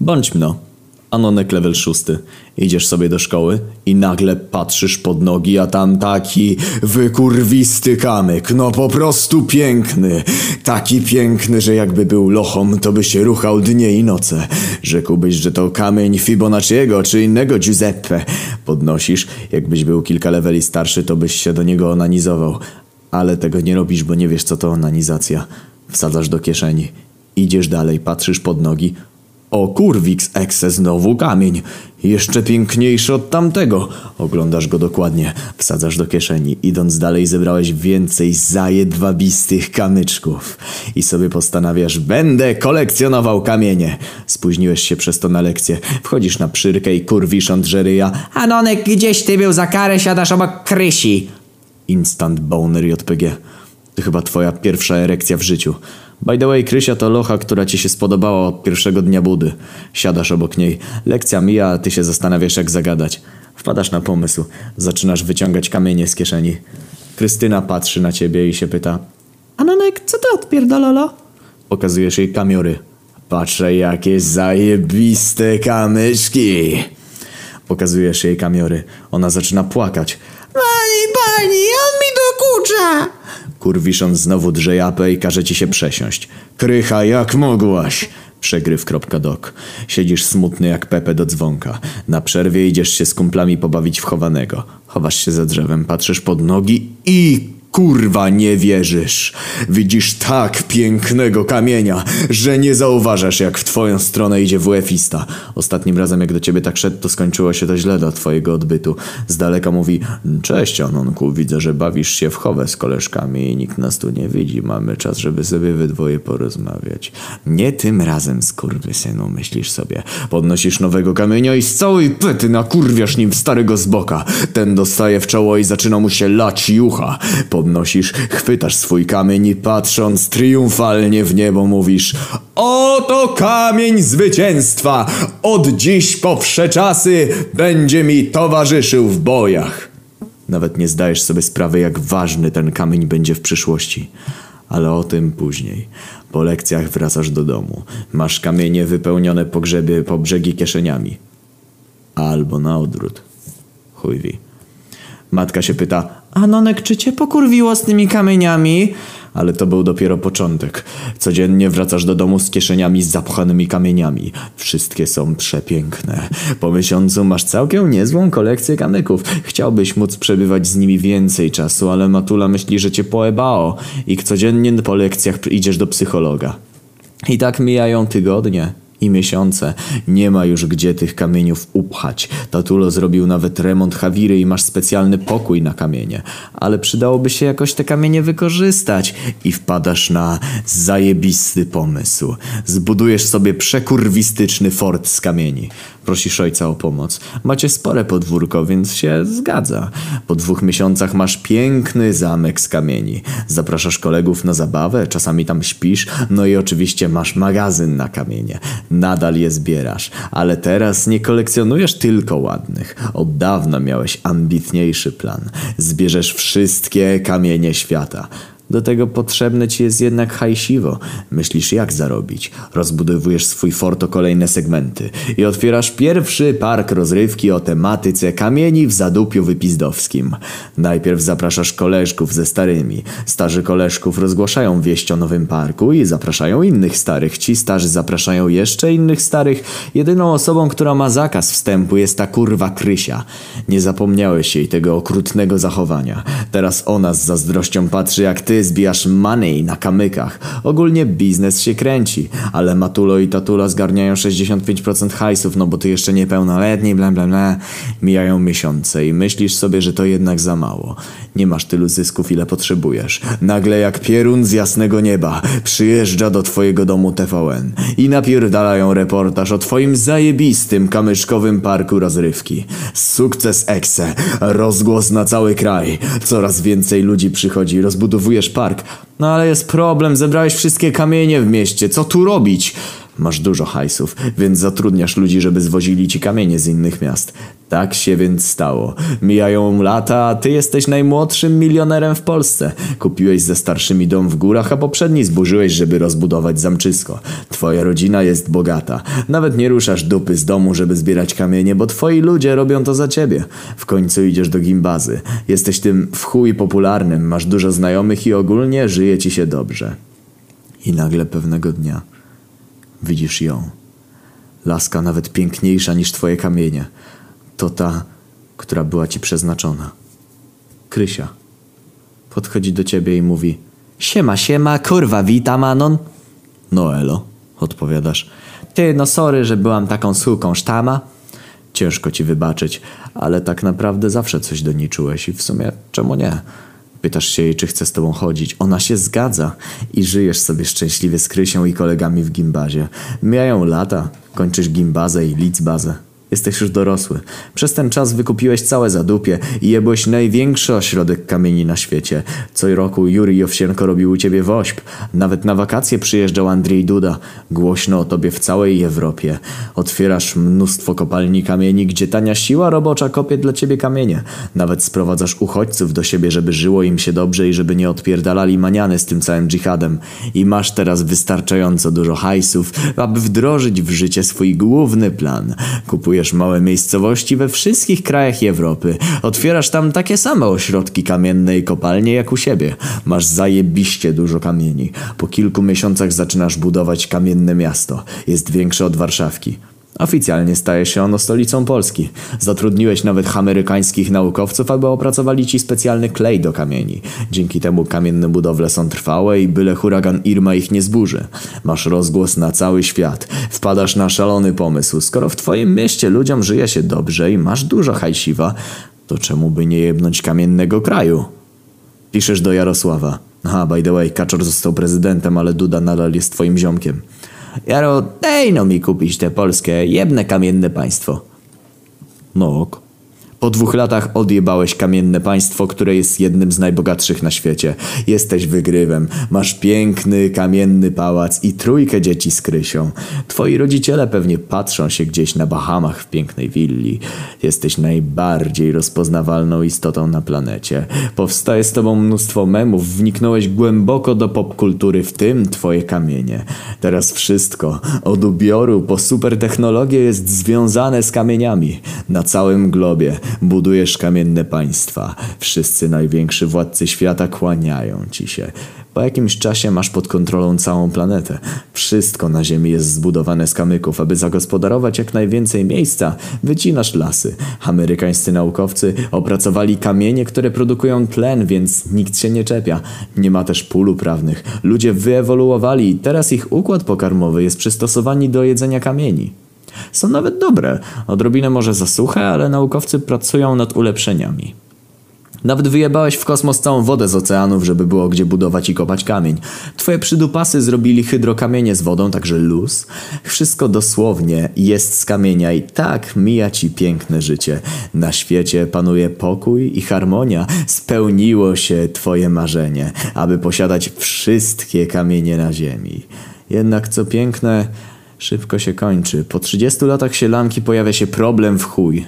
Bądź mno. Anonek level szósty. Idziesz sobie do szkoły i nagle patrzysz pod nogi, a tam taki wykurwisty kamyk. No po prostu piękny. Taki piękny, że jakby był lochom, to by się ruchał dnie i noce. Rzekłbyś, że to kamień Fibonacciego czy innego Giuseppe. Podnosisz, jakbyś był kilka leveli starszy, to byś się do niego onanizował. Ale tego nie robisz, bo nie wiesz co to onanizacja. Wsadzasz do kieszeni. Idziesz dalej, patrzysz pod nogi. O kurwix exe znowu kamień. Jeszcze piękniejszy od tamtego. Oglądasz go dokładnie. Wsadzasz do kieszeni. Idąc dalej zebrałeś więcej zajedwabistych kamyczków. I sobie postanawiasz, będę kolekcjonował kamienie. Spóźniłeś się przez to na lekcję. Wchodzisz na przyrkę i kurwisząc żeryja. Anonek, gdzieś ty był za karę, siadasz obok Krysi. Instant boner JPG. To chyba twoja pierwsza erekcja w życiu. By the way, Krysia to locha, która ci się spodobała od pierwszego dnia budy. Siadasz obok niej. Lekcja mija, a ty się zastanawiasz jak zagadać. Wpadasz na pomysł. Zaczynasz wyciągać kamienie z kieszeni. Krystyna patrzy na ciebie i się pyta. Anonek, co ty odpierdololo? Pokazujesz jej kamiory. Patrzę jakie zajebiste kamyczki. Pokazujesz jej kamiory. Ona zaczyna płakać. Pani, pani, on mi dokucza. Kurwiszon znowu drze japę i każe ci się przesiąść. Krycha, jak mogłaś? Przegryw.dok. Siedzisz smutny jak Pepe do dzwonka. Na przerwie idziesz się z kumplami pobawić w chowanego. Chowasz się za drzewem, patrzysz pod nogi i kurwa nie wierzysz. Widzisz tak pięknego kamienia, że nie zauważasz jak w twoją stronę idzie WF-ista. Ostatnim razem jak do ciebie tak szedł, to skończyło się to źle dla twojego odbytu. Z daleka mówi, cześć Anonku, widzę, że bawisz się w chowę z koleżkami i nikt nas tu nie widzi. Mamy czas, żeby sobie we dwoje porozmawiać. Nie tym razem, skurwysynu, myślisz sobie. Podnosisz nowego kamienia i z całej pety nakurwiasz nim starego z boka. Ten dostaje w czoło i zaczyna mu się lać jucha. Podnosisz, chwytasz swój kamień i patrząc triumfalnie w niebo mówisz Oto kamień zwycięstwa! Od dziś po wsze czasy będzie mi towarzyszył w bojach. Nawet nie zdajesz sobie sprawy, jak ważny ten kamień będzie w przyszłości. Ale o tym później. Po lekcjach wracasz do domu. Masz kamienie wypełnione po grzebie po brzegi kieszeniami. Albo na odwrót. Chuj wie. Matka się pyta, Anonek, czy cię pokurwiło z tymi kamieniami? ale to był dopiero początek. Codziennie wracasz do domu z kieszeniami zapchanymi kamieniami. Wszystkie są przepiękne. Po miesiącu masz całkiem niezłą kolekcję kamyków. Chciałbyś móc przebywać z nimi więcej czasu, ale Matula myśli, że cię poebało i codziennie po lekcjach idziesz do psychologa. I tak mijają tygodnie i miesiące. Nie ma już gdzie tych kamieniów upchać. Tatulo zrobił nawet remont Hawiry i masz specjalny pokój na kamienie. Ale przydałoby się jakoś te kamienie wykorzystać. I wpadasz na zajebisty pomysł. Zbudujesz sobie przekurwistyczny fort z kamieni. Prosisz ojca o pomoc. Macie spore podwórko, więc się zgadza. Po dwóch miesiącach masz piękny zamek z kamieni. Zapraszasz kolegów na zabawę, czasami tam śpisz, no i oczywiście masz magazyn na kamienie. Nadal je zbierasz, ale teraz nie kolekcjonujesz tylko ładnych. Od dawna miałeś ambitniejszy plan. Zbierzesz wszystkie kamienie świata. Do tego potrzebne ci jest jednak hajsiwo. Myślisz jak zarobić. Rozbudowujesz swój fort o kolejne segmenty. I otwierasz pierwszy park rozrywki o tematyce kamieni w zadupiu wypizdowskim. Najpierw zapraszasz koleżków ze starymi. Starzy koleżków rozgłaszają wieść o nowym parku i zapraszają innych starych. Ci starzy zapraszają jeszcze innych starych. Jedyną osobą, która ma zakaz wstępu jest ta kurwa Krysia. Nie zapomniałeś jej tego okrutnego zachowania. Teraz ona z zazdrością patrzy jak ty zbijasz money na kamykach. Ogólnie biznes się kręci, ale Matulo i Tatula zgarniają 65% hajsów, no bo ty jeszcze niepełnoletni, bla bla bla. Mijają miesiące i myślisz sobie, że to jednak za mało. Nie masz tylu zysków, ile potrzebujesz. Nagle jak pierun z jasnego nieba przyjeżdża do twojego domu TVN i napierdalają reportaż o twoim zajebistym kamyczkowym parku rozrywki. Sukces Exe, rozgłos na cały kraj. Coraz więcej ludzi przychodzi, rozbudowujesz park. No ale jest problem, zebrałeś wszystkie kamienie w mieście, co tu robić? Masz dużo hajsów, więc zatrudniasz ludzi, żeby zwozili ci kamienie z innych miast. Tak się więc stało. Mijają lata, a ty jesteś najmłodszym milionerem w Polsce. Kupiłeś ze starszymi dom w górach, a poprzedni zburzyłeś, żeby rozbudować zamczysko. Twoja rodzina jest bogata. Nawet nie ruszasz dupy z domu, żeby zbierać kamienie, bo twoi ludzie robią to za ciebie. W końcu idziesz do gimbazy. Jesteś tym w chuj popularnym, masz dużo znajomych i ogólnie żyje ci się dobrze. I nagle pewnego dnia widzisz ją. Laska nawet piękniejsza niż twoje kamienie. To ta, która była ci przeznaczona. Krysia. Podchodzi do ciebie i mówi Siema, siema, kurwa, witam, Anon. No elo, odpowiadasz. Ty, no sorry, że byłam taką suką sztama. Ciężko ci wybaczyć, ale tak naprawdę zawsze coś do niej czułeś i w sumie czemu nie? Pytasz się jej, czy chce z tobą chodzić. Ona się zgadza i żyjesz sobie szczęśliwie z Krysią i kolegami w gimbazie. Mijają lata, kończysz gimbazę i licbazę. Jesteś już dorosły. Przez ten czas wykupiłeś całe zadupie i jebłeś największy ośrodek kamieni na świecie. Co roku Juri Owsienko robił u ciebie wośp. Nawet na wakacje przyjeżdżał Andrzej Duda. Głośno o tobie w całej Europie. Otwierasz mnóstwo kopalni kamieni, gdzie tania siła robocza kopie dla ciebie kamienie. Nawet sprowadzasz uchodźców do siebie, żeby żyło im się dobrze i żeby nie odpierdalali maniany z tym całym dżihadem. I masz teraz wystarczająco dużo hajsów, aby wdrożyć w życie swój główny plan. Kupujesz małe miejscowości we wszystkich krajach Europy. Otwierasz tam takie same ośrodki kamienne i kopalnie jak u siebie. Masz zajebiście dużo kamieni. Po kilku miesiącach zaczynasz budować kamienne miasto. Jest większe od Warszawki. Oficjalnie staje się ono stolicą Polski. Zatrudniłeś nawet amerykańskich naukowców, aby opracowali ci specjalny klej do kamieni. Dzięki temu kamienne budowle są trwałe i byle huragan Irma ich nie zburzy. Masz rozgłos na cały świat. Wpadasz na szalony pomysł. Skoro w twoim mieście ludziom żyje się dobrze i masz dużo hajsiwa, to czemu by nie jebnąć kamiennego kraju? Piszesz do Jarosława. Aha, by the way, Kaczor został prezydentem, ale Duda nadal jest twoim ziomkiem. Jaro, dej no mi kupić te polskie, jebne kamienne państwo. No ok. Po dwóch latach odjebałeś kamienne państwo, które jest jednym z najbogatszych na świecie. Jesteś wygrywem. Masz piękny, kamienny pałac i trójkę dzieci z Krysią. Twoi rodziciele pewnie patrzą się gdzieś na Bahamach w pięknej willi. Jesteś najbardziej rozpoznawalną istotą na planecie. Powstaje z tobą mnóstwo memów. Wniknąłeś głęboko do popkultury, w tym twoje kamienie. Teraz wszystko, od ubioru po supertechnologię jest związane z kamieniami. Na całym globie budujesz kamienne państwa. Wszyscy najwięksi władcy świata kłaniają ci się. Po jakimś czasie masz pod kontrolą całą planetę. Wszystko na Ziemi jest zbudowane z kamyków. Aby zagospodarować jak najwięcej miejsca, wycinasz lasy. Amerykańscy naukowcy opracowali kamienie, które produkują tlen, więc nikt się nie czepia. Nie ma też pól prawnych. Ludzie wyewoluowali i teraz ich układ pokarmowy jest przystosowany do jedzenia kamieni. Są nawet dobre. Odrobinę może za suche, ale naukowcy pracują nad ulepszeniami. Nawet wyjebałeś w kosmos całą wodę z oceanów, żeby było gdzie budować i kopać kamień. Twoje przydupasy zrobili hydrokamienie z wodą, także luz. Wszystko dosłownie jest z kamienia i tak mija ci piękne życie. Na świecie panuje pokój i harmonia. Spełniło się twoje marzenie, aby posiadać wszystkie kamienie na ziemi. Jednak co piękne, szybko się kończy. Po 30 latach sielanki pojawia się problem w chuj.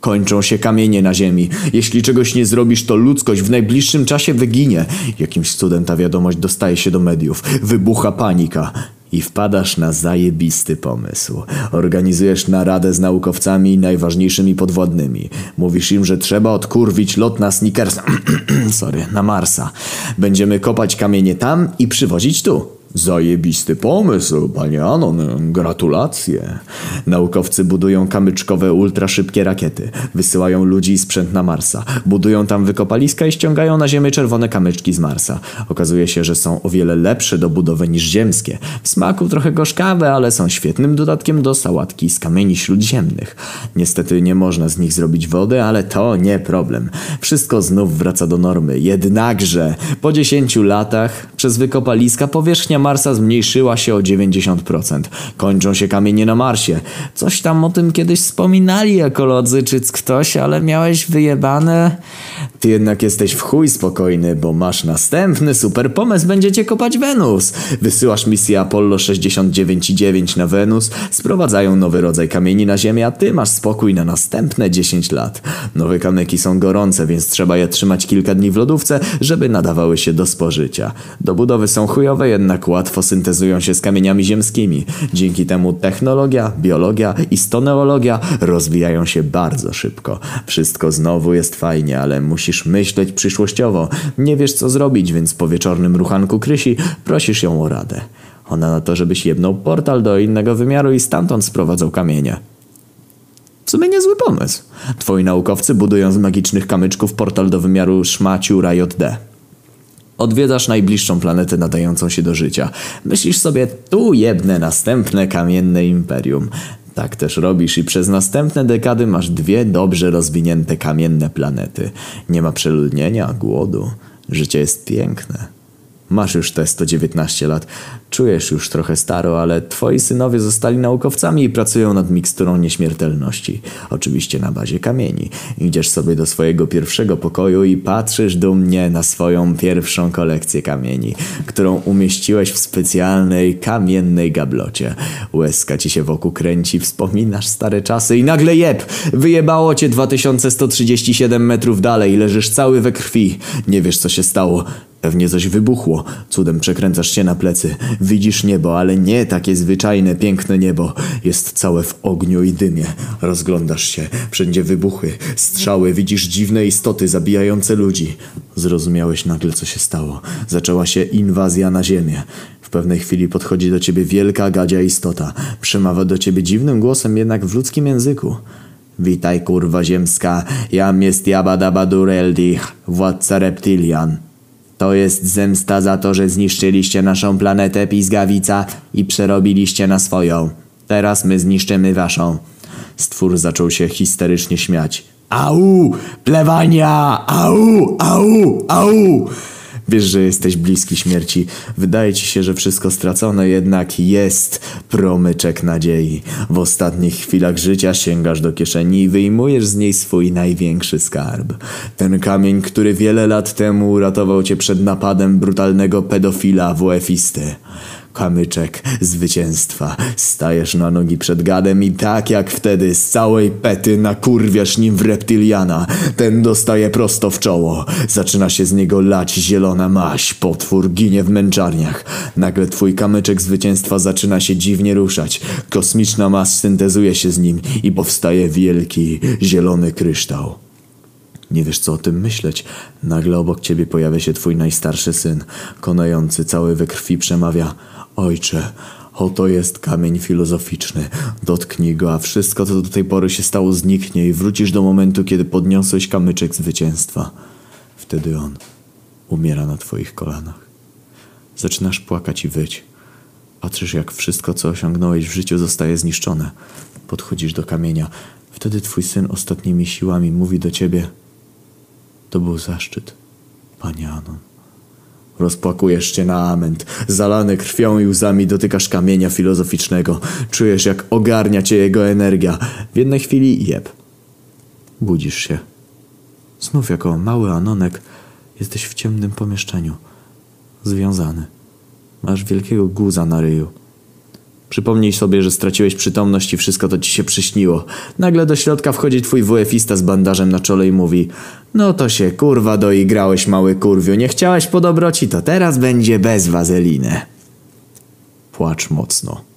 Kończą się kamienie na ziemi. Jeśli czegoś nie zrobisz, to ludzkość w najbliższym czasie wyginie. Jakimś cudem ta wiadomość dostaje się do mediów. Wybucha panika. I wpadasz na zajebisty pomysł. Organizujesz naradę z naukowcami najważniejszymi podwodnymi. Mówisz im, że trzeba odkurwić lot na Snickers... Sorry, na Marsa. Będziemy kopać kamienie tam i przywozić tu. Zajebisty pomysł, panie Anon. Gratulacje. Naukowcy budują kamyczkowe ultraszybkie rakiety. Wysyłają ludzi i sprzęt na Marsa. Budują tam wykopaliska i ściągają na Ziemię czerwone kamyczki z Marsa. Okazuje się, że są o wiele lepsze do budowy niż ziemskie. W smaku trochę gorzkawe, ale są świetnym dodatkiem do sałatki z kamieni śródziemnych. Niestety nie można z nich zrobić wody, ale to nie problem. Wszystko znów wraca do normy. Jednakże po 10 latach przez wykopaliska powierzchnia Marsa zmniejszyła się o 90%. Kończą się kamienie na Marsie. Coś tam o tym kiedyś wspominali ekolodzy czy ktoś, ale miałeś wyjebane. Ty jednak jesteś w chuj spokojny, bo masz następny super pomysł, będziecie kopać Wenus. Wysyłasz misję Apollo 69,9 na Wenus, sprowadzają nowy rodzaj kamieni na Ziemię, a ty masz spokój na następne 10 lat. Nowe kamyki są gorące, więc trzeba je trzymać kilka dni w lodówce, żeby nadawały się do spożycia. Do budowy są chujowe, jednak łatwo syntezują się z kamieniami ziemskimi. Dzięki temu technologia, biologia i stoneologia rozwijają się bardzo szybko. Wszystko znowu jest fajnie, ale musisz myśleć przyszłościowo. Nie wiesz co zrobić, więc po wieczornym ruchanku Krysi prosisz ją o radę. Ona na to, żebyś jebnął portal do innego wymiaru i stamtąd sprowadzał kamienie. W sumie niezły pomysł. Twoi naukowcy budują z magicznych kamyczków portal do wymiaru Szmaciura JD. Odwiedzasz najbliższą planetę nadającą się do życia. Myślisz sobie, tu jebnę następne kamienne imperium. Tak też robisz i przez następne dekady masz dwie dobrze rozwinięte kamienne planety. Nie ma przeludnienia, głodu. Życie jest piękne. Masz już te 119 lat. Czujesz już trochę staro, ale twoi synowie zostali naukowcami i pracują nad miksturą nieśmiertelności. Oczywiście na bazie kamieni. Idziesz sobie do swojego pierwszego pokoju i patrzysz dumnie na swoją pierwszą kolekcję kamieni, którą umieściłeś w specjalnej kamiennej gablocie. Łezka ci się wokół kręci, wspominasz stare czasy i nagle jeb! Wyjebało cię 2137 metrów dalej, leżysz cały we krwi. Nie wiesz co się stało. Pewnie coś wybuchło. Cudem przekręcasz się na plecy. Widzisz niebo, ale nie takie zwyczajne, piękne niebo. Jest całe w ogniu i dymie. Rozglądasz się. Wszędzie wybuchy, strzały. Widzisz dziwne istoty zabijające ludzi. Zrozumiałeś nagle, co się stało. Zaczęła się inwazja na ziemię. W pewnej chwili podchodzi do ciebie wielka gadzia istota. Przemawia do ciebie dziwnym głosem, jednak w ludzkim języku. Witaj, kurwa ziemska. Jam jest Jabadabadureldich, władca reptilian. To jest zemsta za to, że zniszczyliście naszą planetę Pizgawica i przerobiliście na swoją. Teraz my zniszczymy waszą. Stwór zaczął się histerycznie śmiać. Au! Plewania! Au! Au! Au! Wiesz, że jesteś bliski śmierci. Wydaje ci się, że wszystko stracone, jednak jest promyczek nadziei. W ostatnich chwilach życia sięgasz do kieszeni i wyjmujesz z niej swój największy skarb. Ten kamień, który wiele lat temu uratował cię przed napadem brutalnego pedofila WF-isty. Kamyczek zwycięstwa. Stajesz na nogi przed gadem i tak jak wtedy z całej pety nakurwiasz nim w reptyliana. Ten dostaje prosto w czoło. Zaczyna się z niego lać zielona maś. Potwór ginie w męczarniach. Nagle twój kamyczek zwycięstwa zaczyna się dziwnie ruszać. Kosmiczna maś syntezuje się z nim i powstaje wielki, zielony kryształ. Nie wiesz co o tym myśleć. Nagle obok ciebie pojawia się twój najstarszy syn. Konający, cały we krwi przemawia. Ojcze, oto jest kamień filozoficzny. Dotknij go, a wszystko co do tej pory się stało zniknie i wrócisz do momentu, kiedy podniosłeś kamyczek zwycięstwa. Wtedy on umiera na twoich kolanach. Zaczynasz płakać i wyć. Patrzysz, jak wszystko, co osiągnąłeś w życiu, zostaje zniszczone. Podchodzisz do kamienia. Wtedy twój syn ostatnimi siłami mówi do ciebie – to był zaszczyt, panie Anon. Rozpłakujesz się na ament. Zalany krwią i łzami dotykasz kamienia filozoficznego. Czujesz, jak ogarnia cię jego energia. W jednej chwili jeb. Budzisz się. Znów jako mały Anonek jesteś w ciemnym pomieszczeniu. Związany. Masz wielkiego guza na ryju. Przypomnij sobie, że straciłeś przytomność i wszystko to ci się przyśniło. Nagle do środka wchodzi twój WF-ista z bandażem na czole i mówi No to się kurwa doigrałeś mały kurwiu, nie chciałeś po dobroci, to teraz będzie bez wazeliny. Płacz mocno.